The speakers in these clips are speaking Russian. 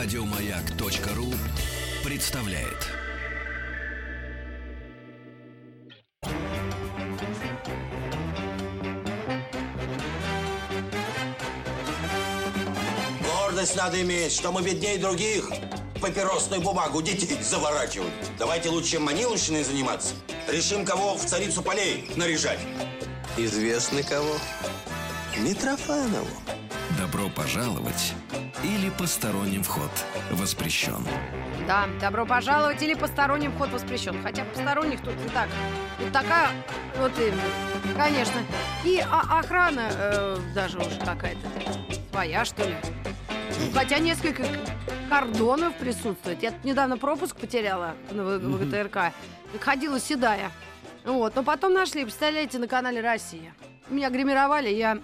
Радиомаяк.ру представляет. Гордость надо иметь, что мы беднее других. Папиросную бумагу детей заворачивают. Давайте лучше маниловщиной заниматься. Решим, кого в царицу полей наряжать. Известно кого? Митрофанову. Добро пожаловать или посторонним вход воспрещен. Да, добро пожаловать или посторонним вход воспрещен. Хотя посторонних тут не так. Тут такая, вот именно, конечно. И а- охрана э, даже уже какая-то своя, что ли. Ну, Хотя несколько кордонов присутствует. Я тут недавно пропуск потеряла В- ВГТРК. Так ходила седая. Вот, но потом нашли, представляете, на канале «Россия». Меня гримировали, я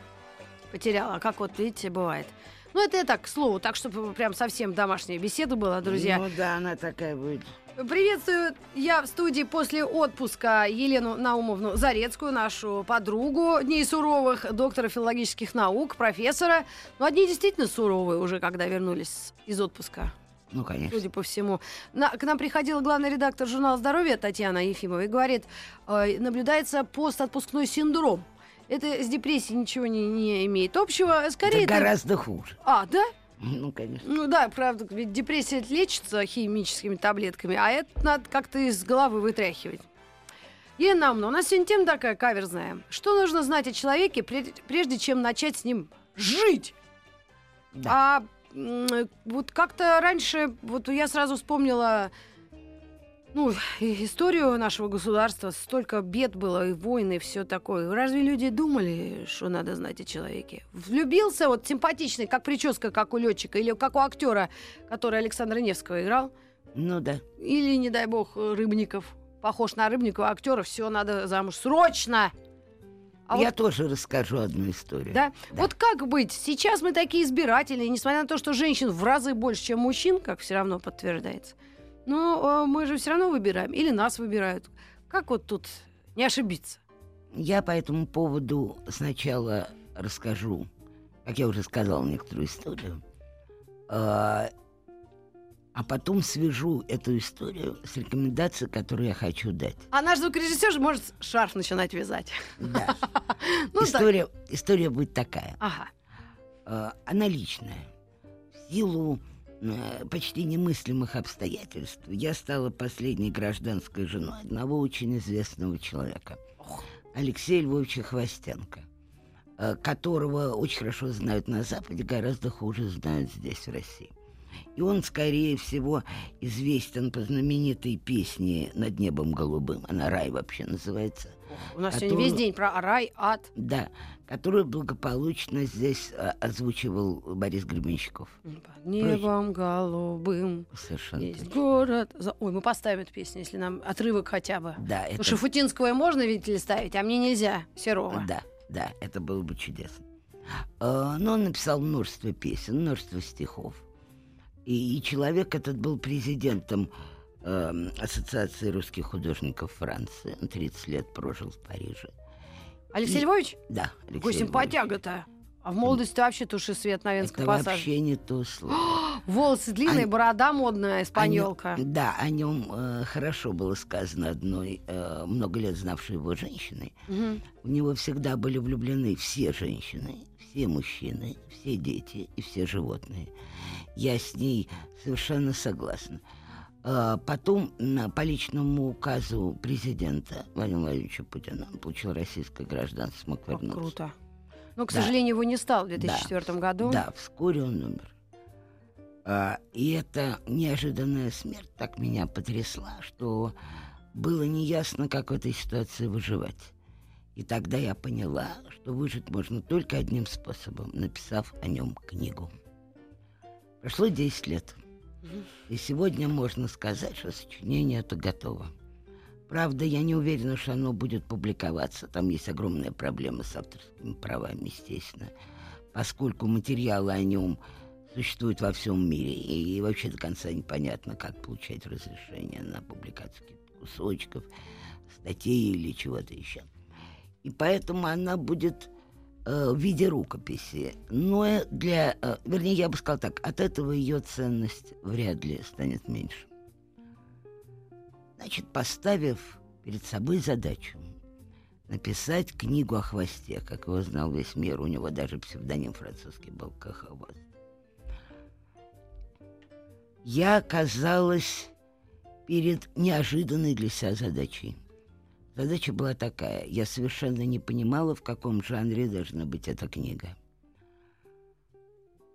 потеряла. Как вот, видите, бывает. Ну, это я так, к слову, так, чтобы прям совсем домашняя беседа была, друзья. Ну да, она такая будет. Приветствую я в студии после отпуска Елену Наумовну Зарецкую, нашу подругу Дней суровых, доктора филологических наук, профессора. Ну, одни действительно суровые уже, когда вернулись из отпуска, Ну, конечно. судя по всему. На- к нам приходила главный редактор журнала «Здоровье» Татьяна Ефимова и говорит, э, наблюдается постотпускной синдром. Это с депрессией ничего не, не имеет общего. Скорее, Это это- гораздо хуже. А, да? Ну, конечно. Ну да, правда, ведь депрессия лечится химическими таблетками, а это надо как-то из головы вытряхивать. Елена Наумовна, у нас сегодня тема такая каверзная. Что нужно знать о человеке, прежде чем начать с ним жить? А м, вот как-то раньше, вот я сразу вспомнила ну, и- историю нашего государства. Столько бед было, и войны, и все такое. Разве люди думали, что надо знать о человеке? Влюбился, вот симпатичный, как прическа, как у летчика, или как у актера, который Александра Невского играл, Ну да. или, не дай бог, Рыбников. Похож на Рыбникова, актера, все, надо замуж. Срочно! А Я вот тоже расскажу одну историю. да? Вот как быть? Сейчас мы такие избирательные, несмотря на то, что женщин в разы больше, чем мужчин, как все равно подтверждается. Но э, мы же все равно выбираем. Или нас выбирают. Как вот тут не ошибиться? Я по этому поводу сначала расскажу, как я уже сказал, некоторую историю. А а потом свяжу эту историю с рекомендацией, которую я хочу дать. А наш звукорежиссер же может шарф начинать вязать. Да. Ну история, будет такая. Ага. Э, она личная. В силу почти немыслимых обстоятельств я стала последней гражданской женой одного очень известного человека. Алексея Львовича Хвостенко, э, которого очень хорошо знают на Западе, гораздо хуже знают здесь, в России. И он, скорее всего, известен по знаменитой песне «Над небом голубым». Она «Рай» вообще называется. У нас сегодня Которую- весь день про рай, ад. Да, которую благополучно здесь э, озвучивал Борис Гребенщиков. Под небом голубым Совершенно есть точно. город. Ой, мы поставим эту песню, если нам отрывок хотя бы. Да, это, Шафутинского можно, видите ли, ставить, а мне нельзя. Серова. да, да, это было бы чудесно. Э, Но он написал множество песен, множество стихов. И, и человек этот был президентом эм, Ассоциации русских художников Франции. Он 30 лет прожил в Париже. Алексей И- Львович? Да, Какой Алексей симпатяга-то. А в молодости вообще туши свет на Венском Это пассаже. вообще не то слово. Волосы длинные, Ань- борода модная, испаньолка. О да, о нем э, хорошо было сказано одной э, много лет знавшей его женщиной. Мгм. В него всегда были влюблены все женщины, все мужчины, все дети и все животные. Я с ней совершенно согласна. А, Потом по личному указу президента Владимира Владимировича Путина получил российское гражданство, смог вернуться. круто. Но, к Да. сожалению, его не стал в 2004 году. Да, вскоре он умер. А, и эта неожиданная смерть так меня потрясла, что было неясно, как в этой ситуации выживать. И тогда я поняла, что выжить можно только одним способом, написав о нем книгу. Прошло 10 лет. И сегодня можно сказать, что сочинение это готово. Правда, я не уверена, что оно будет публиковаться. Там есть огромная проблема с авторскими правами, естественно. Поскольку материалы о нем существуют во всем мире, и, вообще до конца непонятно, как получать разрешение на публикацию кусочков, статей или чего-то еще. И поэтому она будет э, в виде рукописи. Но для, э, вернее, я бы сказал так, от этого ее ценность вряд ли станет меньше. Значит, поставив перед собой задачу написать книгу о хвосте, как его знал весь мир, у него даже псевдоним французский был Каховоз. Я оказалась перед неожиданной для себя задачей. Задача была такая. Я совершенно не понимала, в каком жанре должна быть эта книга.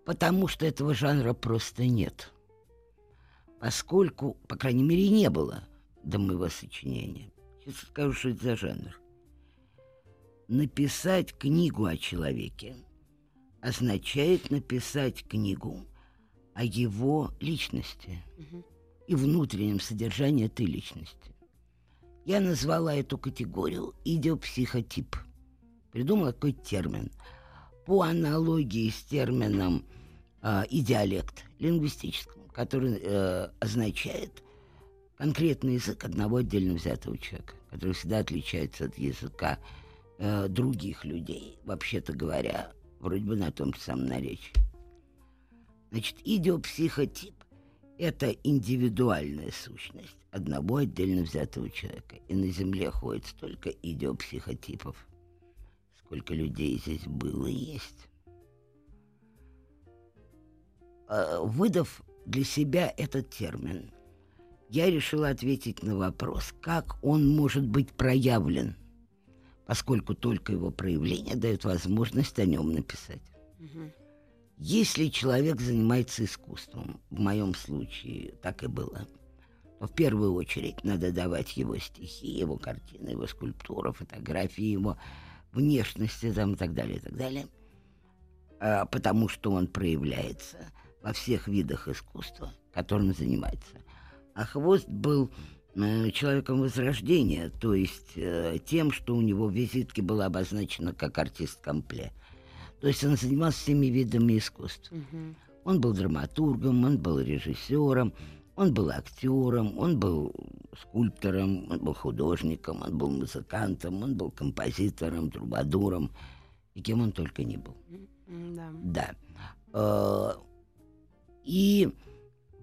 Потому что этого жанра просто нет. Поскольку, по крайней мере, не было до моего сочинения. Сейчас скажу, что это за жанр. Написать книгу о человеке означает написать книгу о его личности угу. и внутреннем содержании этой личности. Я назвала эту категорию идиопсихотип. Придумала какой термин. По аналогии с термином э, идиалект лингвистическим, который э, означает конкретный язык одного отдельно взятого человека, который всегда отличается от языка э, других людей, вообще-то говоря, вроде бы на том же самом наречии. Значит, идиопсихотип – это индивидуальная сущность одного отдельно взятого человека. И на Земле ходит столько идиопсихотипов, сколько людей здесь было и есть. А, выдав для себя этот термин, я решила ответить на вопрос, как он может быть проявлен, поскольку только его проявление дает возможность о нем написать. Если человек занимается искусством, в моем случае так и было – но в первую очередь надо давать его стихи, его картины, его скульптуры, фотографии, его внешности там, и так далее, и так далее. А, потому что он проявляется во всех видах искусства, которым занимается. А хвост был э, человеком возрождения, то есть э, тем, что у него в визитке было обозначено как артист компле. То есть он занимался всеми видами искусства. Угу. Он был драматургом, он был режиссером, он был актером, он был скульптором, он был художником, он был музыкантом, он был композитором, трубадуром, и кем он только не был. Да. да. Э, и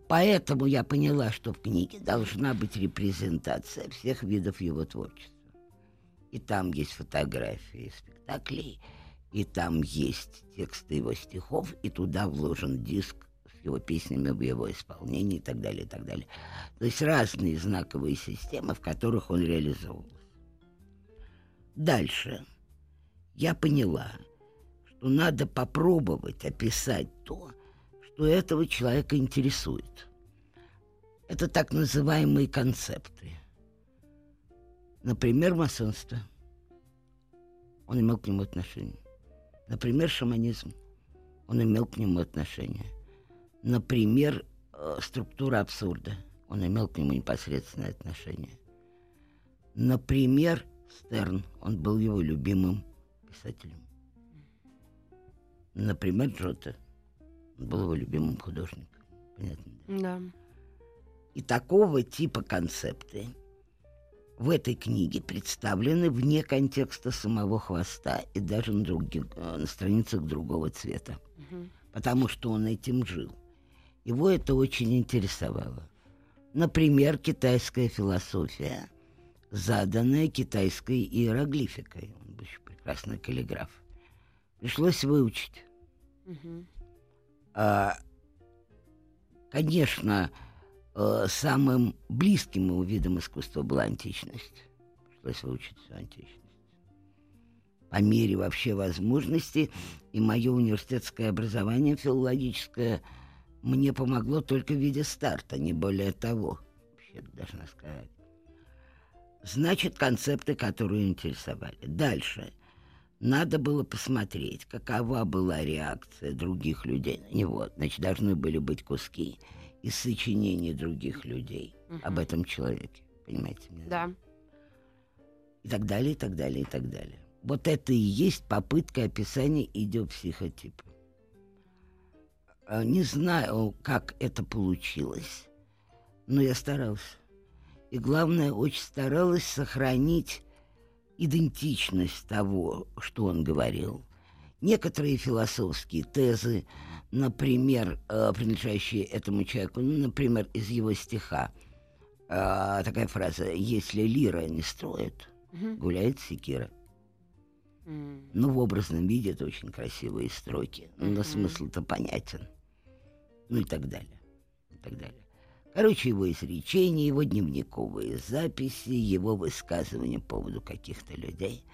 поэтому я поняла, что в книге должна быть репрезентация всех видов его творчества. И там есть фотографии спектаклей, и там есть тексты его стихов, и туда вложен диск его песнями в его исполнении и так далее, и так далее. То есть разные знаковые системы, в которых он реализовывался. Дальше я поняла, что надо попробовать описать то, что этого человека интересует. Это так называемые концепты. Например, масонство. Он имел к нему отношение. Например, шаманизм. Он имел к нему отношение. Например, э, структура абсурда. Он имел к нему непосредственное отношение. Например, Стерн. Он был его любимым писателем. Например, Джота. Он был его любимым художником. Понятно? Да. И такого типа концепты в этой книге представлены вне контекста самого хвоста и даже на, других, э, на страницах другого цвета. Угу. Потому что он этим жил. Его это очень интересовало. Например, китайская философия, заданная китайской иероглификой. Он был еще прекрасный каллиграф. Пришлось выучить. Угу. А, конечно, э, самым близким его видом искусства была античность. Пришлось выучить всю античность. По мере вообще возможности и мое университетское образование филологическое – мне помогло только в виде старта, не более того, вообще должна сказать. Значит, концепты, которые интересовали. Дальше. Надо было посмотреть, какова была реакция других людей на него. Значит, должны были быть куски из сочинений других людей угу. об этом человеке. Понимаете меня? Да. И так далее, и так далее, и так далее. Вот это и есть попытка описания идиопсихотипа. А, не знаю, как это получилось, но я старался. И главное, очень старалась сохранить идентичность того, что он говорил, некоторые философские тезы, например, э, принадлежащие этому человеку, ну, например, из его стиха, э, такая фраза «Если лира не строит, гуляет секира». Ну, в образном виде это очень красивые строки, но Мгм. смысл-то понятен. Ну и так далее. И так далее. Короче, его изречения, его дневниковые записи, его высказывания по поводу каких-то людей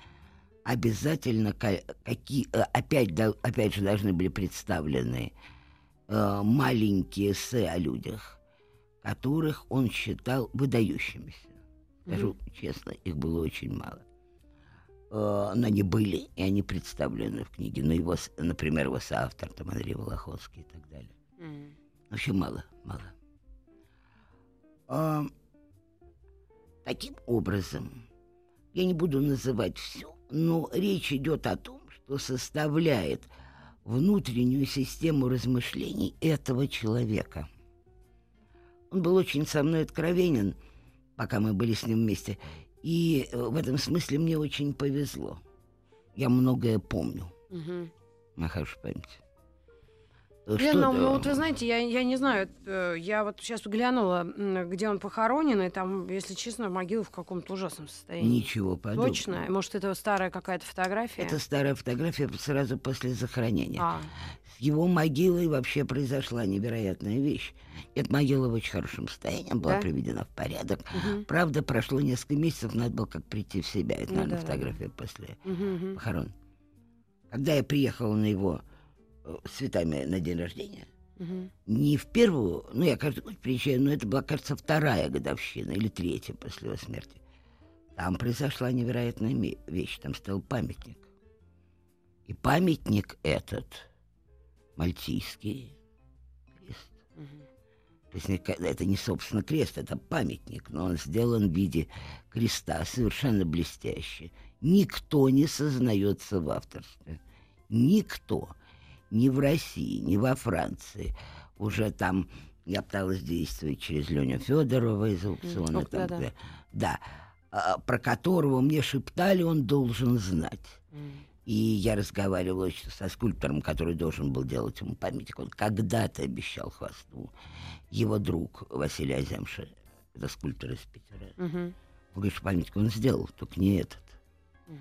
обязательно ка- какие, э, опять, опять же должны были представлены э, маленькие эссе о людях, которых он считал выдающимися. Скажу честно, их было очень мало. Э, но они были, и они представлены в книге. Ну, его, например, его соавтор, там, Андрей Волоховский и так далее. М. Вообще мало, мало. А, таким образом, я не буду называть все, но речь идет о том, что составляет внутреннюю систему размышлений этого человека. Он был очень со мной откровенен, пока мы были с ним вместе, и э, в этом смысле мне очень повезло. Я многое помню, Мгм. на хорошей памяти. Э, что, ну э, вот вы знаете, я, я не знаю, э, я вот сейчас глянула, где он похоронен, и там, если честно, могила в каком-то ужасном состоянии. Ничего подобного. Точно? Может, это старая какая-то фотография? Это старая фотография сразу после захоронения. А, С его могилой вообще произошла невероятная вещь. Эта могила в очень хорошем состоянии, была Да? приведена в порядок. мгм, Правда, прошло несколько месяцев, надо было как прийти в себя. Это, Ну наверное, да, да, фотография после мгм, мгм. похорон. Когда я приехала на его цветами на день рождения, Мгм. не в первую, ну, я каждый год приезжаю, но это была, кажется, вторая годовщина или третья после его смерти. Там произошла невероятная вещь, там стоял памятник. И памятник этот, мальтийский крест, Мгм. то есть это не, собственно, крест, это памятник, но он сделан в виде креста, совершенно блестящий. Никто не сознается в авторстве. Никто. Ни в России, ни во Франции. Уже там я пыталась действовать через Леню Федорова из аукциона. Ох, там, где- да, а, про которого мне шептали, он должен знать. М. И я разговаривала еще со скульптором, который должен был делать ему памятник. Он когда-то обещал хвосту. Его друг Василий Азямша, это скульптор из Питера. Мгм. Он говорит, что памятник он сделал, только не этот. Мгм.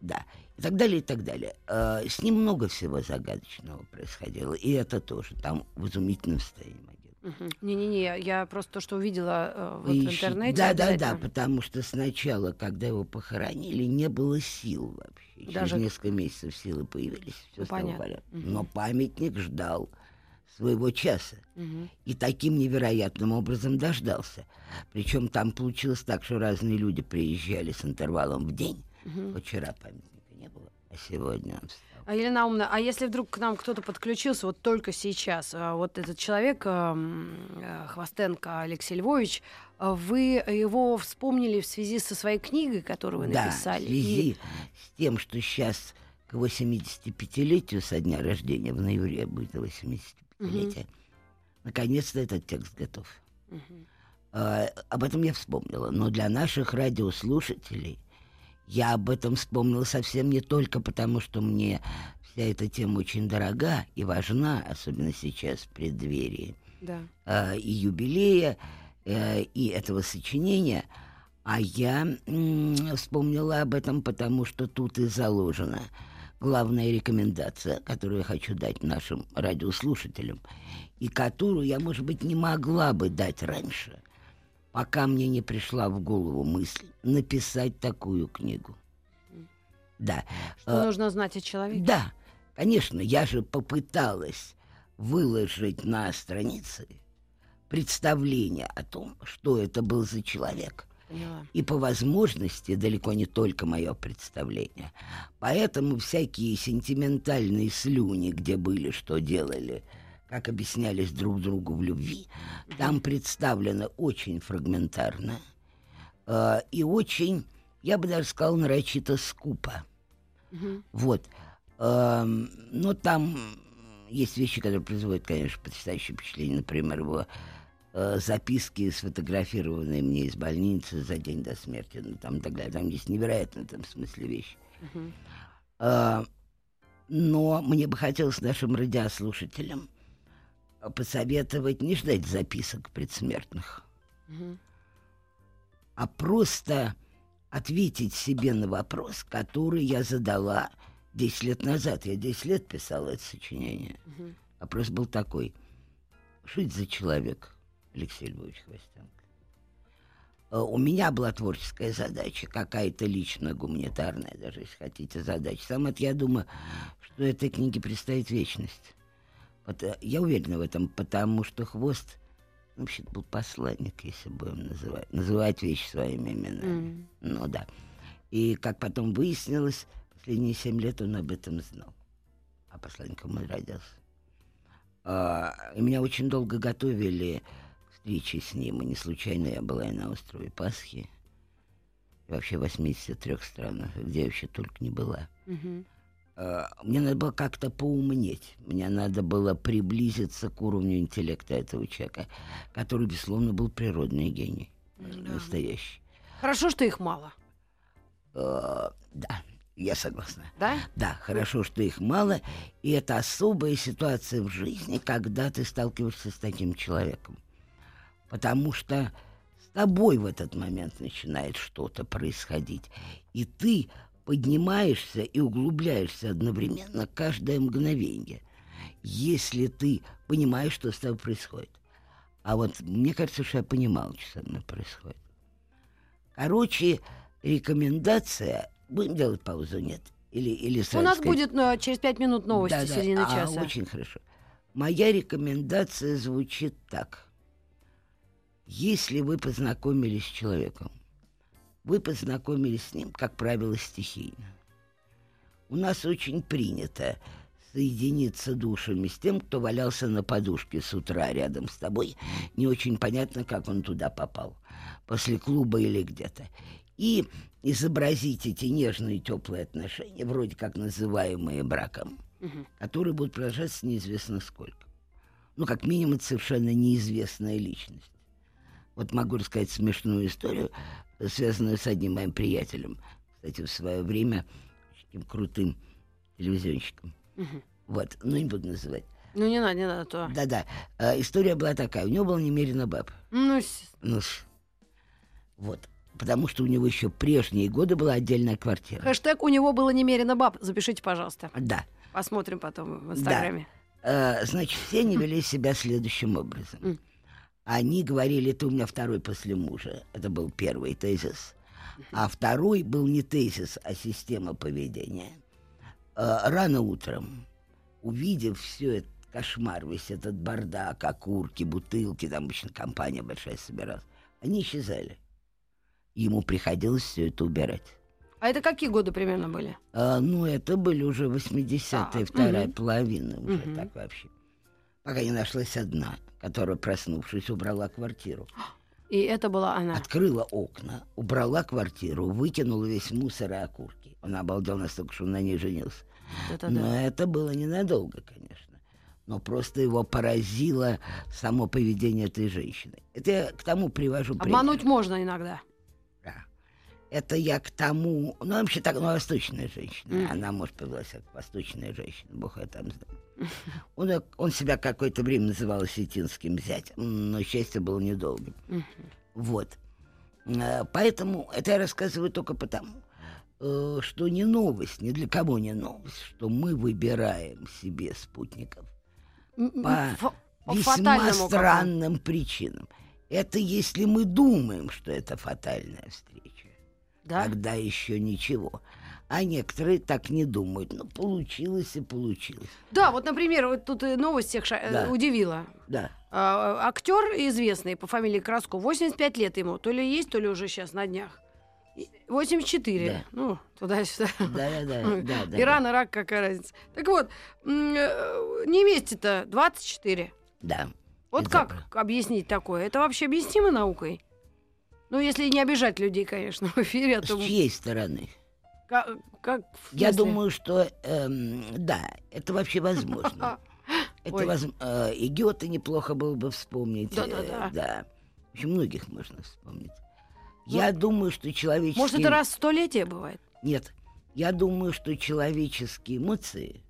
Да. И так далее, и так далее. Э, С ним много всего загадочного происходило. И это тоже. Там в изумительном состоянии могила. Не-не-не, я- я просто то, что увидела э, вот в интернете. Да, да, да, обязательно. потому что сначала, когда его похоронили, не было сил вообще. Даже- Через несколько месяцев силы появились, все Ну, стало понятно. порядок. Но памятник ждал своего часа. Мгм. И таким невероятным образом дождался. Причем там получилось так, что разные люди приезжали с интервалом в день. Вот Вчера памятника не было, а сегодня он стал. А, Елена Наумовна, а если вдруг к нам кто-то подключился вот только сейчас, а, вот этот человек, эм, э, Хвостенко Алексей Львович, а вы его вспомнили в связи со своей книгой, которую вы Да, в написали? связи с тем, что сейчас к 85-летию со дня рождения, в ноябре будет 85-летие, наконец-то этот текст готов. Мгм. А, об этом я вспомнила. Но для наших радиослушателей я об этом вспомнила совсем не только потому, что мне вся эта тема очень дорога и важна, особенно сейчас в преддверии Да. э, и юбилея, э, и этого сочинения. А я м, вспомнила об этом, потому что тут и заложена главная рекомендация, которую я хочу дать нашим радиослушателям, и которую я, может быть, не могла бы дать раньше, пока мне не пришла в голову мысль написать такую книгу. Да. Что Э, нужно знать о человеке? да, конечно, я же попыталась выложить на странице представление о том, что это был за человек. Поняла. И по возможности далеко не только мое представление. Поэтому всякие сентиментальные слюни, где были, что делали, как объяснялись друг другу в любви, там представлено очень фрагментарно э, и очень, я бы даже сказал, нарочито скупо. Мгм. Вот. Эм, но там есть вещи, которые производят, конечно, потрясающее впечатление. Например, его э, записки, сфотографированные мне из больницы за день до смерти. Ну, там, так далее. там есть невероятно в этом смысле вещи. Мгм. Э, Но мне бы хотелось нашим радиослушателям посоветовать не ждать записок предсмертных, а просто ответить себе на вопрос, который я задала 10 лет назад. Я 10 лет писала это сочинение. Вопрос был такой. Что это за человек, Алексей Львович Хвостенко? Э, У меня была творческая задача, какая-то личная, гуманитарная, даже если хотите, задача. Сам это, я думаю, что этой книге предстоит вечность. Э, я уверена в этом, потому что хвост ну, вообще был посланник, если будем называть, называть вещи своими именами. Ну да. И как потом выяснилось, последние семь лет он об этом знал. А посланником он родился. А, и меня очень долго готовили к встрече с ним. И не случайно я была и на острове Пасхи. И вообще в 83 странах, где я вообще только не была. А, Мне надо было как-то поумнеть. Мне надо было приблизиться к уровню интеллекта этого человека, который, безусловно, был природный гений. Настоящий. Хорошо, что их мало. А, Да, я согласна. Да? Да, хорошо, что их мало, и это особая ситуация в жизни, когда ты сталкиваешься с таким человеком. Потому что с тобой в этот момент начинает что-то происходить, и ты поднимаешься и углубляешься одновременно каждое мгновение, если ты понимаешь, что с тобой происходит. А вот мне кажется, что я понимал, что со мной происходит. Короче, рекомендация... Будем делать паузу, нет? Или, или У нас сказать? будет ну, через пять минут новости Да, да. середины А, часа. очень хорошо. Моя рекомендация звучит так. Если вы познакомились с человеком, вы познакомились с ним, как правило, стихийно. У нас очень принято соединиться душами с тем, кто валялся на подушке с утра рядом с тобой. Не очень понятно, как он туда попал. После клуба или где-то. И изобразить эти нежные теплые отношения, вроде как называемые браком, которые будут продолжаться неизвестно сколько. Ну, как минимум, это совершенно неизвестная личность. Вот могу рассказать смешную историю, связанную с одним моим приятелем. Кстати, в свое время таким крутым телевизионщиком. Вот, ну не буду называть. Ну, не надо, не надо, то. Да-да, э, история была такая. У него было немерено баб. Ну, Ну, вот. Потому что у него еще прежние годы была отдельная квартира. хэштег «У него было немерено баб». Запишите, пожалуйста. Да. Посмотрим потом в Инстаграме. Э, значит, все они вели себя следующим образом. Они говорили, ты у меня второй после мужа. Это был первый тезис. А второй был не тезис, а система поведения. Э, рано утром, увидев все этот кошмар, весь этот бардак, окурки, бутылки, там обычно компания большая собиралась, они исчезали. Ему приходилось все это убирать. А это какие годы примерно были? А, ну, это были уже 80-е, Так, вторая мгм. половина уже Мгм. так вообще. Пока не нашлась одна, которая, проснувшись, убрала квартиру. И это была она. Открыла окна, убрала квартиру, выкинула весь мусор и окурки. Он обалдел настолько, что он на ней женился. Это Но да. это было ненадолго, конечно. Но просто его поразило само поведение этой женщины. Это я к тому привожу пример. Обмануть можно иногда. Да. Это я к тому... Ну, вообще так, ну, восточная женщина. Мгм. Она, может, как восточная женщина. Бог ее там знает. Он, он себя какое-то время называл осетинским зятем, но счастье было недолгим. Вот. Э, Поэтому это я рассказываю только потому, э, что не новость, ни для кого не новость, что мы выбираем себе спутников по по весьма странным причинам. Это если мы думаем, что это фатальная встреча. Да? Тогда еще ничего. А некоторые так не думают. Ну, получилось и получилось. Да, вот, например, вот тут новость всех ша- э, Да. удивила. Да. А, актер известный по фамилии Краско, 85 лет ему, то ли есть, то ли уже сейчас на днях. И- 84. Да. Ну, туда-сюда. Да, да, да, да, да. И рано, и рак, какая разница. Так вот, э, невесте-то 24. Да. Вот Это как правда. объяснить такое? Это вообще объяснимо наукой? Ну, если не обижать людей, конечно, в эфире, а С то чьей стороны? Как, как Я думаю, что эм, да, это вообще возможно. Это воз... э, и Гёте неплохо было бы вспомнить. э, Да-да-да. да. В общем, многих можно вспомнить. Я думаю, что человеческие... Может, это раз в столетие бывает? Нет. Я думаю, что человеческие эмоции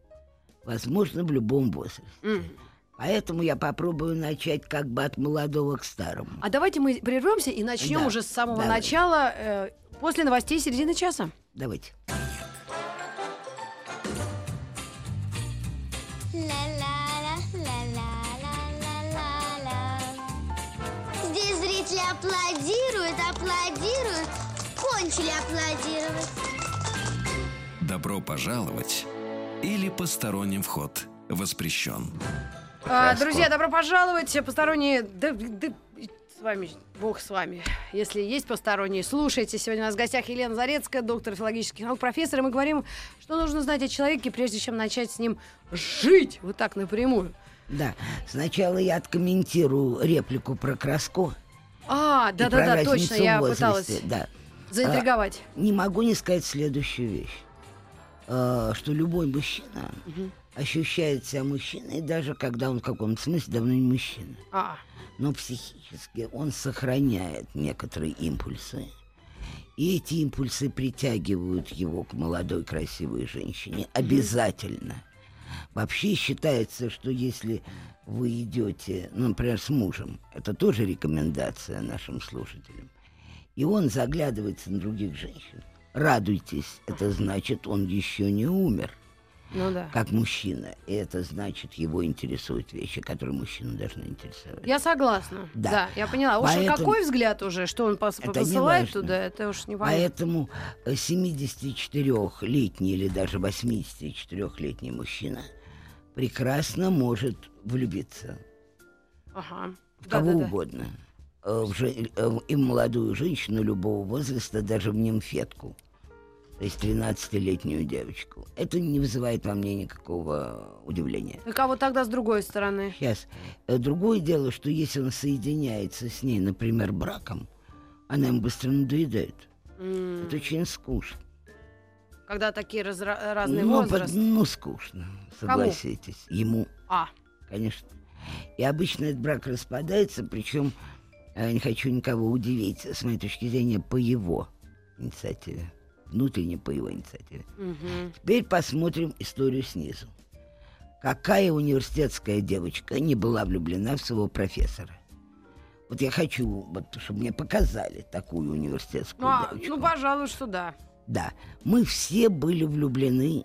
возможно в любом возрасте. Мгм. Поэтому я попробую начать как бы от молодого к старому. А давайте мы прервемся и начнем Да, уже с самого давай. начала, э, после новостей середины часа. Давайте. Здесь зрители аплодируют, аплодируют, кончили аплодировать. Добро пожаловать или посторонним вход воспрещен. А, друзья, добро пожаловать. Посторонние... Да, да, с вами, бог с вами. Если есть посторонние, слушайте. Сегодня у нас в гостях Елена Зарецкая, доктор филологических наук, профессор. И мы говорим, что нужно знать о человеке, прежде чем начать с ним жить. Вот так напрямую. Да, сначала я откомментирую реплику про Краско. А, да-да-да, точно, я возрасте, пыталась Да. заинтриговать. Не могу не сказать следующую вещь. Э, Что любой мужчина ощущает себя мужчиной, даже когда он в каком-то смысле давно не мужчина. А, но психически он сохраняет некоторые импульсы. И эти импульсы притягивают его к молодой красивой женщине обязательно. Вообще считается, что если вы идете, ну, например, с мужем, это тоже рекомендация нашим слушателям, и он заглядывается на других женщин, радуйтесь, это значит, он еще не умер ну да. как мужчина. И это значит, его интересуют вещи, которые мужчину должны интересовать. Я согласна. Да, Да. я поняла. Уж Поэтому- какой взгляд уже, что он пос- посылает туда, это уж не важно. Поэтому э, 74-летний или даже 84-летний мужчина прекрасно может влюбиться Ага. в кого Да-да-да. угодно. Э, В же- э, и в молодую женщину любого возраста, даже в нимфетку. То есть 13-летнюю девочку. Это не вызывает во мне никакого удивления. Так а вот тогда с другой стороны. Сейчас. Э, Другое дело, что если он соединяется с ней, например, браком, она ему быстро надоедает. М, Это очень скучно. Когда такие разра- разные ну, под- возрасты. ну, скучно, согласитесь. Ему, А, конечно. И обычно этот брак распадается, причем, э, не хочу никого удивить, с моей точки зрения, по его инициативе. Внутренне по его инициативе. мгм. Теперь посмотрим историю снизу. Какая университетская девочка не была влюблена в своего профессора? Вот я хочу, вот, чтобы мне показали такую университетскую ну, девочку. ну, пожалуй, что да. Да, мы все были влюблены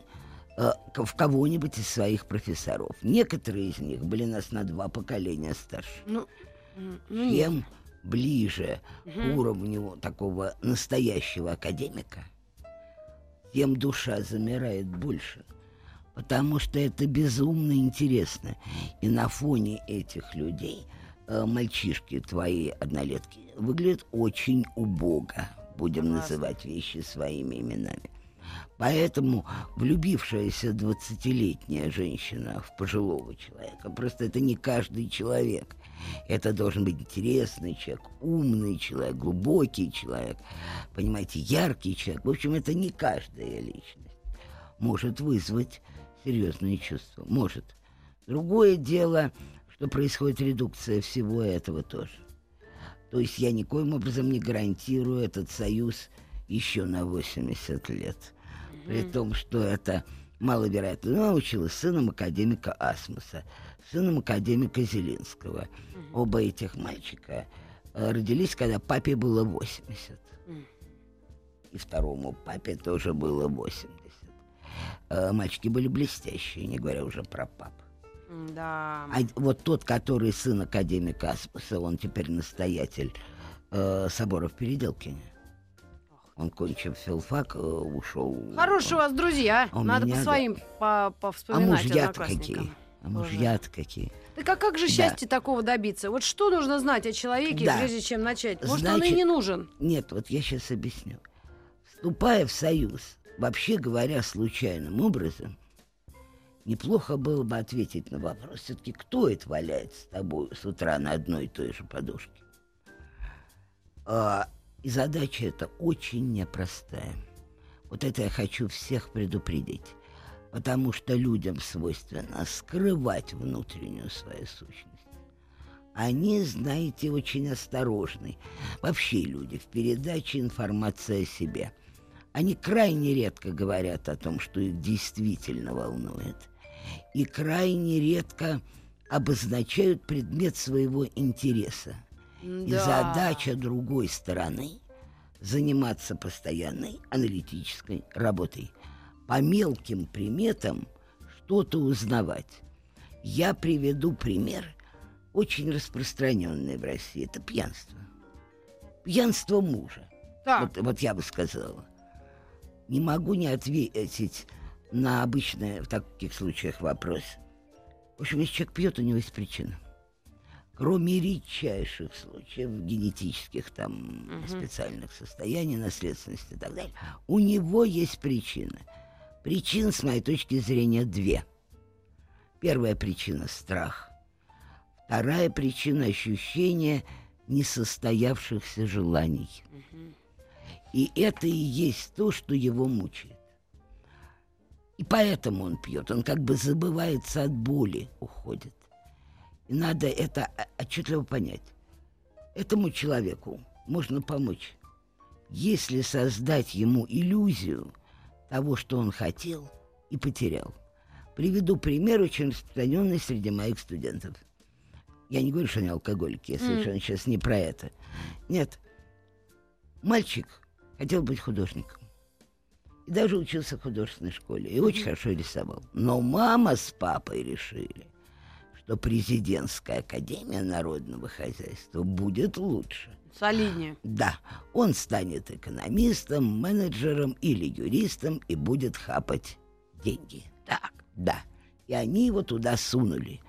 э, в кого-нибудь из своих профессоров. Некоторые из них были нас на два поколения старше. Ну, ну. Чем ближе к уровню такого настоящего академика, тем душа замирает больше. Потому что это безумно интересно. И на фоне этих людей э, мальчишки твои однолетки выглядят очень убого. Будем называть вещи своими именами. Поэтому влюбившаяся 20-летняя женщина в пожилого человека, просто это не каждый человек. Это должен быть интересный человек, умный человек, глубокий человек, понимаете, яркий человек. В общем, это не каждая личность может вызвать серьезные чувства. Может. Другое дело, что происходит редукция всего этого тоже. То есть я никоим образом не гарантирую этот союз еще на 80 лет. При том, что это маловероятно. Ну, я училась сыном академика Асмуса, сыном академика Зелинского. Оба этих мальчика э, родились, когда папе было 80. И второму папе тоже было 80. Э, Мальчики были блестящие, не говоря уже про пап. Да. А вот тот, который сын академика Аспаса, он теперь настоятель э, собора в Переделкине. Он, кончив филфак, э, ушел. Хорошие у вас друзья. А у Надо меня, по да. своим по А повспоминать мужья-то какие? А мужья-то какие? Так а как же счастье такого добиться? Вот что нужно знать о человеке, Да. прежде чем начать? Может, он и Значит, не нужен? Нет, вот я сейчас объясню. Вступая в союз, вообще говоря, случайным образом, неплохо было бы ответить на вопрос, все-таки кто это валяется с тобой с утра на одной и той же подушке. А, и задача эта очень непростая. Вот это я хочу всех предупредить. Потому что людям свойственно скрывать внутреннюю свою сущность. Они, знаете, очень осторожны. Вообще люди в передаче информации о себе. Они крайне редко говорят о том, что их действительно волнует. и крайне редко обозначают предмет своего интереса. И Да. задача другой стороны заниматься постоянной аналитической работой. По мелким приметам что-то узнавать. Я приведу пример, очень распространенный в России. Это пьянство. Пьянство мужа. Так, Вот, вот я бы сказала. Не могу не ответить на обычный в таких случаях вопрос. В общем, если человек пьет, у него есть причина. Кроме редчайших случаев генетических там специальных состояний, наследственности и так далее, у него есть причина. Причин, с моей точки зрения, две. Первая причина – страх. Вторая причина – ощущение несостоявшихся желаний. И это и есть то, что его мучает. И поэтому он пьет. Он как бы забывается от боли, уходит. И надо это отчетливо понять. Этому человеку можно помочь, если создать ему иллюзию того, что он хотел и потерял. Приведу пример, очень распространенный среди моих студентов. Я не говорю, что они алкоголики, я совершенно сейчас не про это. Нет. Мальчик хотел быть художником. И даже учился в художественной школе. И очень хорошо рисовал. Но мама с папой решили, что президентская академия народного хозяйства будет лучше. Солиднее. Да, он станет экономистом, менеджером или юристом и будет хапать деньги. Так. Да. И они его туда сунули.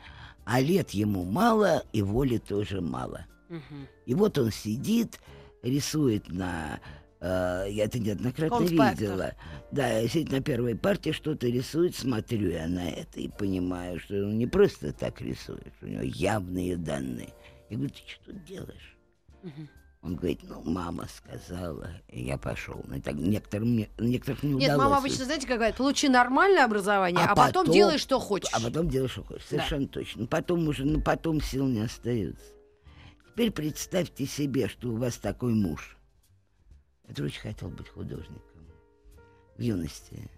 А лет ему мало, и воли тоже мало. Мгм. И вот он сидит, рисует на... э, я это неоднократно видела. Да, сидит на первой партии, что-то рисует, смотрю я на это и понимаю, что он не просто так рисует, у него явные данные. Я говорю, ты что тут делаешь? Он говорит, ну, мама сказала, и я пошел. Ну, и так некоторым, не- некоторых не Нет, удалось. мама обычно, знаете, как говорит, получи нормальное образование, а, потом, делай, что хочешь. А потом делай, что хочешь. Совершенно точно. Ну, Потом уже, ну, потом сил не остается. Теперь представьте себе, что у вас такой муж, который очень хотел быть художником в юности.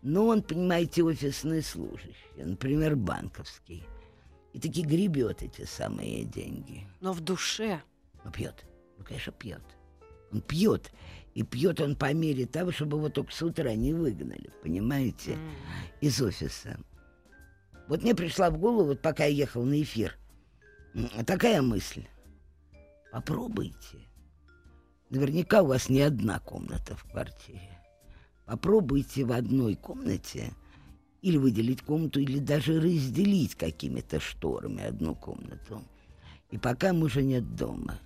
Но он, понимаете, офисный служащий, например, банковский. И таки гребет эти самые деньги. Но в душе. Ну, пьет. Ну, конечно, пьет. Он пьет. И пьет он по мере того, чтобы его только с утра не выгнали, понимаете, из офиса. Вот мне пришла в голову, вот пока я ехал на эфир, такая мысль. Попробуйте. Наверняка у вас не одна комната в квартире. Попробуйте в одной комнате или выделить комнату, или даже разделить какими-то шторами одну комнату. И пока мужа нет дома,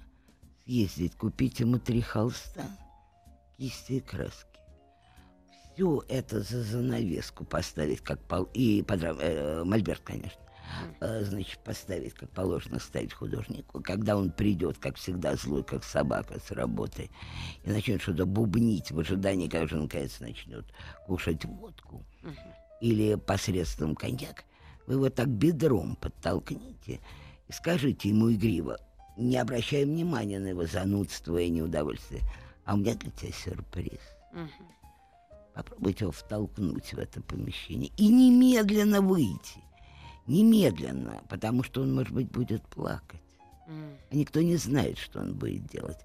съездить, купить ему три холста, кисти и краски. Все это за занавеску поставить, как пол... и подра... э, мольберт, конечно. Э, Значит, поставить, как положено, ставить художнику. Когда он придет, как всегда, злой, как собака с работы, и начнет что-то бубнить в ожидании, когда же он, наконец, начнет кушать водку или посредством коньяк, вы его так бедром подтолкните и скажите ему игриво, не обращая внимания на его занудство и неудовольствие, а у меня для тебя сюрприз. Попробуйте его втолкнуть в это помещение и немедленно выйти. Немедленно, потому что он, может быть, будет плакать. А никто не знает, что он будет делать.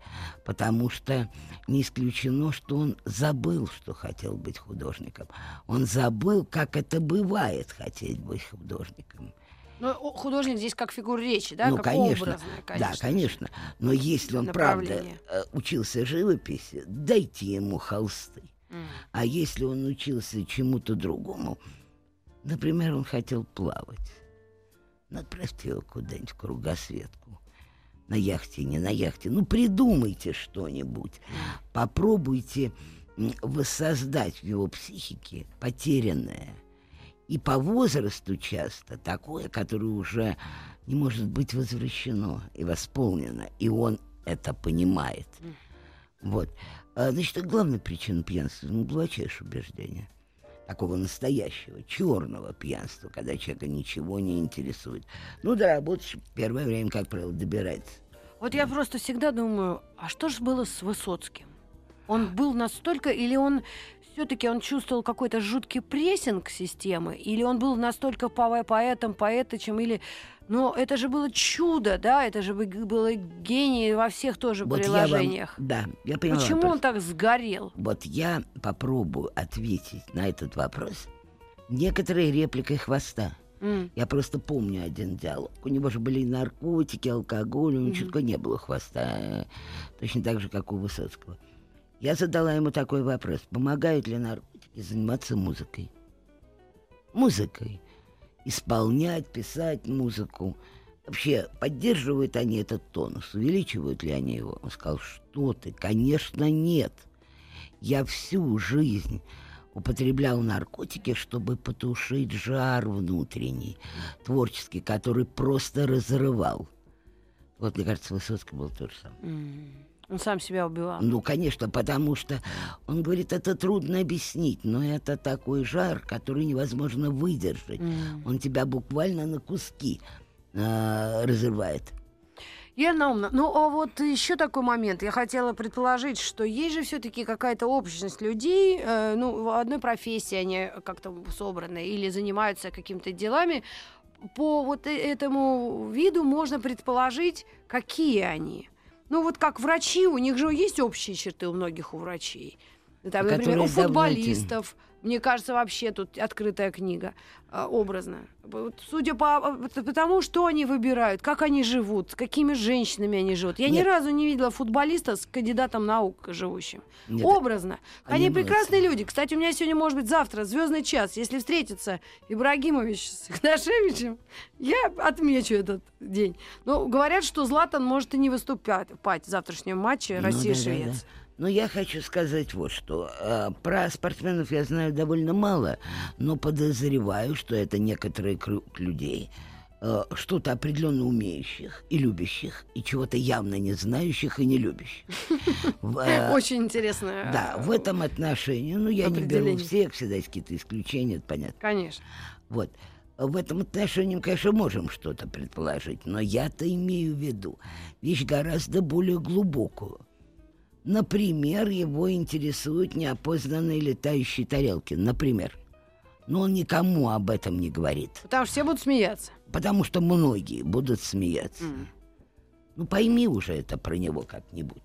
Потому что не исключено, что он забыл, что хотел быть художником. Он забыл, как это бывает хотеть быть художником. Ну, о, художник здесь как фигура речи, да? ну, как конечно, образная, конечно. Да, конечно. Но если он, правда, э, учился живописи, дайте ему холсты. М. А если он учился чему-то другому, например, он хотел плавать, ну, отправьте его куда-нибудь в кругосветку. На яхте, не на яхте. Ну, придумайте что-нибудь. Попробуйте воссоздать в его психике потерянное. И по возрасту часто такое, которое уже не может быть возвращено и восполнено. И он это понимает. Вот. А, значит, главная причина пьянства, ну, глубочайшее убеждение. Такого настоящего, черного пьянства, когда человека ничего не интересует. Ну, до работы первое время, как правило, добирается. Вот я просто всегда думаю, а что же было с Высоцким? Он был настолько, или он все-таки он чувствовал какой-то жуткий прессинг системы, или он был настолько по- поэтом, поэточем, или... Но это же было чудо, да, это же бы- было гений во всех тоже Вот я вам- приложениях. да, я поняла Почему вопрос. он так сгорел? Вот я попробую ответить на этот вопрос некоторой репликой хвоста. М. Я просто помню один диалог. У него же были наркотики, алкоголь, у него чутка не было хвоста. Точно так же, как у Высоцкого. Я задала ему такой вопрос. Помогают ли наркотики заниматься музыкой? Музыкой. Исполнять, писать музыку. Вообще, поддерживают они этот тонус? Увеличивают ли они его? Он сказал, что ты? Конечно, нет. Я всю жизнь употреблял наркотики, чтобы потушить жар внутренний, творческий, который просто разрывал. Вот, мне кажется, Высоцкий был то же самое. Он сам себя убивал. Ну, конечно, потому что он говорит, это трудно объяснить, но это такой жар, который невозможно выдержать. М. Он тебя буквально на куски а, разрывает. Елена Наумовна, ну а вот еще такой момент. Я хотела предположить, что есть же все-таки какая-то общность людей, э, ну, в одной профессии они как-то собраны или занимаются какими-то делами. По вот э- этому виду можно предположить, какие они. Ну вот как врачи, у них же есть общие черты у многих у врачей. Там, например, у давно футболистов. Мне кажется, вообще тут открытая книга а, образно. Судя по по- потому, что они выбирают, как они живут, с какими женщинами они живут. Я ни Нет. разу не видела футболиста с кандидатом наук живущим. Нет, Образно. Они, они прекрасные люди. Кстати, у меня сегодня, может быть, завтра звездный час. Если встретится Ибрагимович с Игнашевичем, я отмечу этот день. Но говорят, что Златан может и не выступать в завтрашнем матче Ну, Россия-Швеция. да-да-да. Но я хочу сказать вот что. Э, Про спортсменов я знаю довольно мало, но подозреваю, что это некоторый круг людей, э, что-то определенно умеющих и любящих, и чего-то явно не знающих и не любящих. Э, Очень интересно. Да, в этом отношении, ну, я не беру всех, всегда есть какие-то исключения, это понятно. Конечно. Вот. В этом отношении, мы, конечно, можем что-то предположить, но я-то имею в виду вещь гораздо более глубокую. Например, его интересуют неопознанные летающие тарелки. Например. Но он никому об этом не говорит. Потому что все будут смеяться. Потому что многие будут смеяться. М. Ну, пойми уже это про него как-нибудь.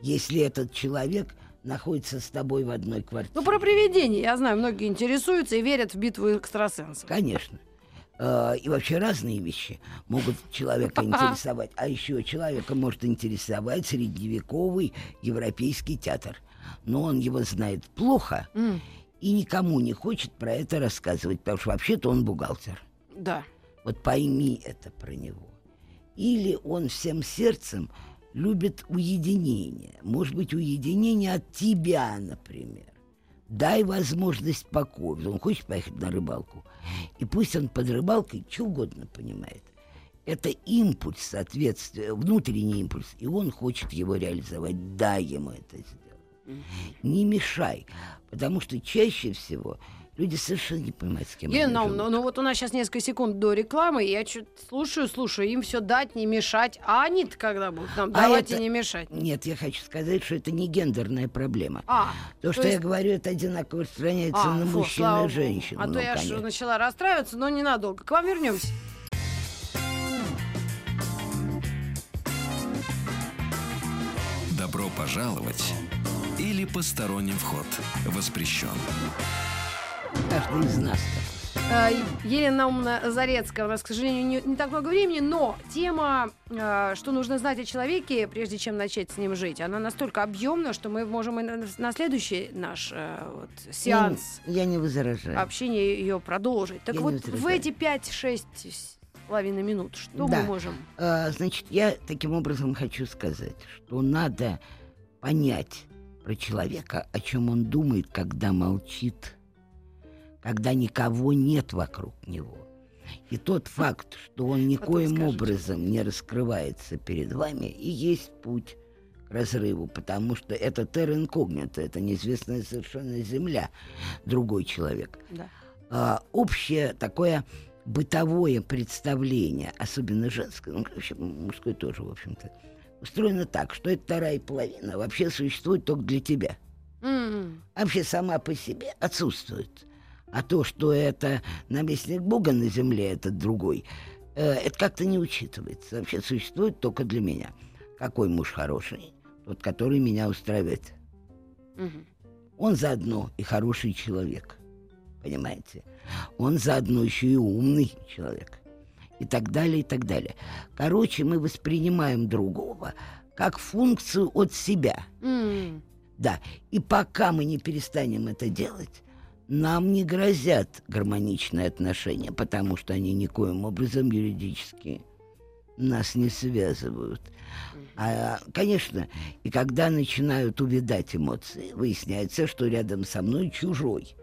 Если этот человек находится с тобой в одной квартире. Ну, про привидения, я знаю, многие интересуются и верят в битву экстрасенсов. Конечно. Э, И вообще разные вещи могут человека интересовать. А еще человека может интересовать средневековый европейский театр. Но он его знает плохо М, и никому не хочет про это рассказывать, потому что вообще-то он бухгалтер. Да. Вот пойми это про него. Или он всем сердцем любит уединение. Может быть, уединение от тебя, например. Дай возможность покоя. Он хочет поехать на рыбалку. И пусть он под рыбалкой что угодно понимает. Это импульс, соответствие, внутренний импульс. И он хочет его реализовать. Дай ему это сделать. Не мешай. Потому что чаще всего люди совершенно не понимают, с кем Елена они Наумовна, живут. ну вот у нас сейчас несколько секунд до рекламы, я что-то слушаю, слушаю, им все дать, не мешать. А они-то когда будут нам А давать это- и не мешать? Нет, я хочу сказать, что это не гендерная проблема. А, То, что я говорю, это одинаково распространяется а, на фу, мужчин слава и женщин. А то Ну, я ж конечно. начала расстраиваться, но ненадолго. К вам вернемся. Добро пожаловать или посторонним вход воспрещен. Каждый из нас. Э, Елена Наумовна Зарецкая. У нас, к сожалению, не, не так много времени, но тема, э, что нужно знать о человеке, прежде чем начать с ним жить, она настолько объемна, что мы можем и на, на следующий наш э, вот, сеанс Я, не возражаю. общения ее продолжить. Так Я не вот, в эти 5-6 с половиной минут, что Да. мы можем? А, значит, я таким образом хочу сказать, что надо понять про человека, о чем он думает, когда молчит, когда никого нет вокруг него. И тот факт, что он никоим образом не раскрывается перед вами, и есть путь к разрыву, потому что это терра инкогнито, это неизвестная совершенно земля, другой человек Да. а, общее такое бытовое представление, особенно женское, ну, вообще мужское тоже, в общем-то, устроено так, что эта вторая половина вообще существует только для тебя. М. Вообще сама по себе отсутствует. А то, что это наместник Бога на земле, этот другой, э, это как-то не учитывается. Вообще существует только для меня. Какой муж хороший? Тот, который меня устраивает. Мгм. Он заодно и хороший человек. Понимаете? Он заодно еще и умный человек. И так далее, и так далее. Короче, мы воспринимаем другого как функцию от себя. М. Да, и пока мы не перестанем это делать, нам не грозят гармоничные отношения, потому что они никоим образом юридически нас не связывают. А, конечно, и когда начинают увядать эмоции, выясняется, что рядом со мной чужой.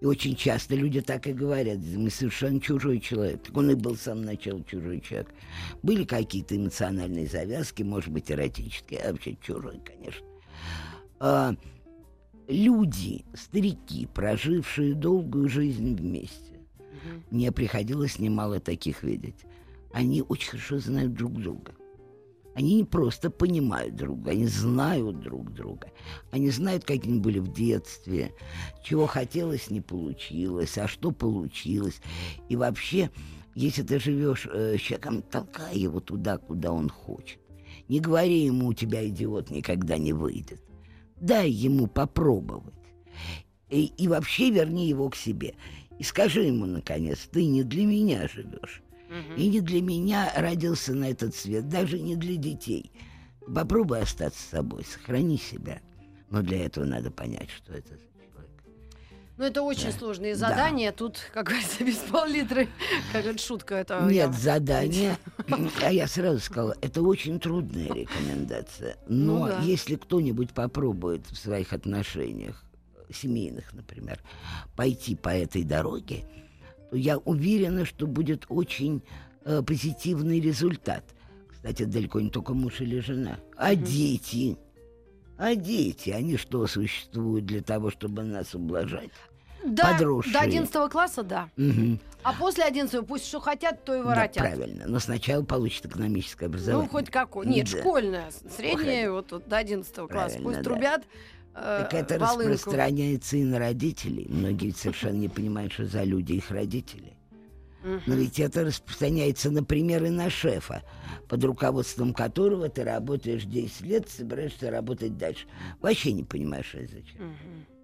И очень часто люди так и говорят, мы совершенно чужой человек. Так он и был с самого чужой человек. Были какие-то эмоциональные завязки, может быть, эротические, а вообще чужой, конечно. А, люди, старики, прожившие долгую жизнь вместе, мне приходилось немало таких видеть. Они очень хорошо знают друг друга. Они не просто понимают друг друга, они знают друг друга. Они знают, какими были в детстве, чего хотелось, не получилось, а что получилось. И вообще, если ты живешь э, с человеком, толкай его туда, куда он хочет. Не говори ему, у тебя идиот никогда не выйдет. Дай ему попробовать. И, и вообще верни его к себе. И скажи ему, наконец, ты не для меня живешь. И не для меня родился на этот свет, даже не для детей. Попробуй остаться собой, сохрани себя. Но для этого надо понять, что это. Ну, это очень сложные задания. Тут, как говорится, без пол-литра, как это шутка. Это Нет я- задания, а я сразу сказала, это очень трудная рекомендация. Но Ну да. если кто-нибудь попробует в своих отношениях, семейных, например, пойти по этой дороге, то я уверена, что будет очень э, позитивный результат. Кстати, далеко не только муж или жена, а дети. А дети, они что, существуют для того, чтобы нас ублажать? Да, подросшие. до 11 класса, да. Мгм. А после 11 пусть что хотят, то и Да, воротят. правильно. Но сначала получат экономическое образование. Ну, хоть какой. Нет, Да. школьная, средняя, Ох, вот, вот до 11 класса. Правильно, Пусть да. трубят э, Так это волынку. распространяется и на родителей. Многие ведь совершенно не понимают, что за люди их родители. Но ведь это распространяется, например, и на шефа, под руководством которого ты работаешь 10 лет, собираешься работать дальше. Вообще не понимаешь, зачем.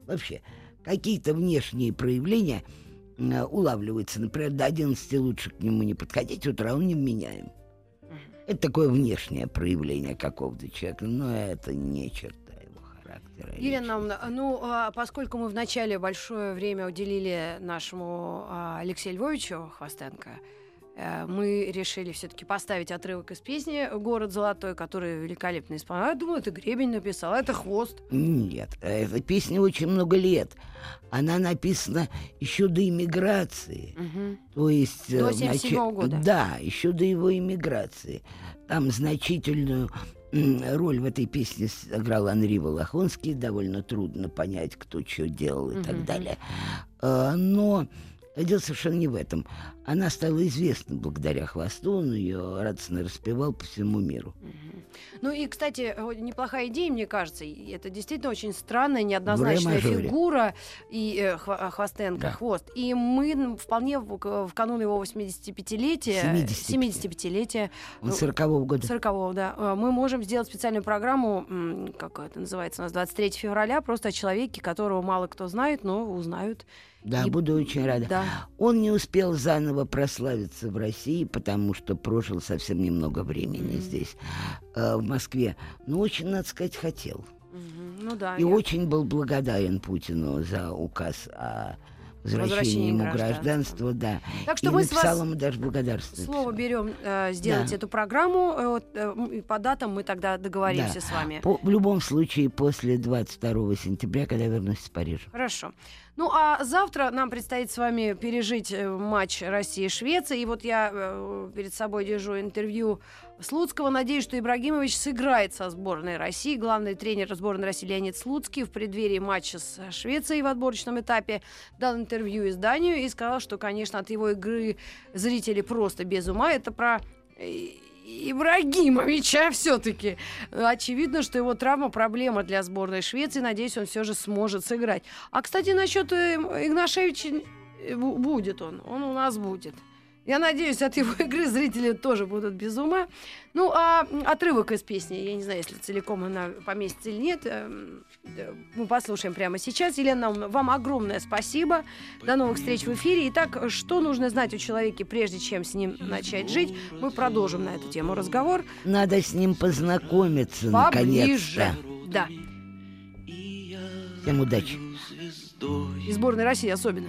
Вообще, какие-то внешние проявления э, улавливаются. Например, до 11 лучше к нему не подходить, утра он невменяем. Это такое внешнее проявление какого-то человека, но это не черта его характера. Елена Наумовна, ну, а, поскольку мы вначале большое время уделили нашему а, Алексею Львовичу Хвостенко, мы решили все-таки поставить отрывок из песни «Город золотой», который великолепно исполнял. Я думаю, это Гребень написал, а это Хвост. Нет, эта песня очень много лет. Она написана еще до иммиграции. Мгм. То есть... э, До в начале- 77-го года. Да, еще до его иммиграции. Там значительную роль в этой песне сыграл Анри Волохонский. Довольно трудно понять, кто что делал и так Мгм. далее. А, Но дело совершенно не в этом. Она стала известна благодаря хвосту. Он ее радостно распевал по всему миру. Ну и, кстати, э, неплохая идея, мне кажется. Это действительно очень странная, неоднозначная фигура и э, Хва- Хвостенко, Да. хвост. И мы вполне в, в канун его 85-летия, 75. 75-летия, Он Ну, 40 года. 40 да, э, мы можем сделать специальную программу, как это называется у нас, 23 февраля, просто о человеке, которого мало кто знает, но узнают. Да, И- буду очень рада. Да. Он не успел заново прославиться в России, потому что прожил совсем немного времени здесь, э, в Москве. Но очень, надо сказать, хотел. Мгм. Ну да. И я- очень был благодарен Путину за указ о возвращении Возвращении ему гражданства. да. Так что и мы с вас ему даже благодарственное Слово берем э, сделать Да. эту программу, э, э, по датам мы тогда договоримся Да. с вами. По- в любом случае, после 22 сентября, когда вернусь из Парижа. Хорошо. Ну а завтра нам предстоит с вами пережить э, матч России-Швеции. И вот я э, перед собой держу интервью Слуцкого. Надеюсь, что Ибрагимович сыграет со сборной России. Главный тренер сборной России Леонид Слуцкий в преддверии матча с Швецией в отборочном этапе дал интервью изданию и сказал, что, конечно, от его игры зрители просто без ума. Это про э, Ибрагимовича все-таки. Очевидно, что его травма проблема для сборной Швеции. Надеюсь, он все же сможет сыграть. А, кстати, насчет э, Игнашевича э, бу- будет он. Он у нас будет. Я надеюсь, от его игры зрители тоже будут без ума. Ну, а отрывок из песни, я не знаю, если целиком она поместится или нет, эм, мы послушаем прямо сейчас. Елена вам огромное спасибо. До новых встреч в эфире. Итак, что нужно знать о человеке, прежде чем с ним начать жить? Мы продолжим на эту тему разговор. Надо с ним познакомиться, Поближе. наконец-то. Да. Всем удачи. И сборной России особенно.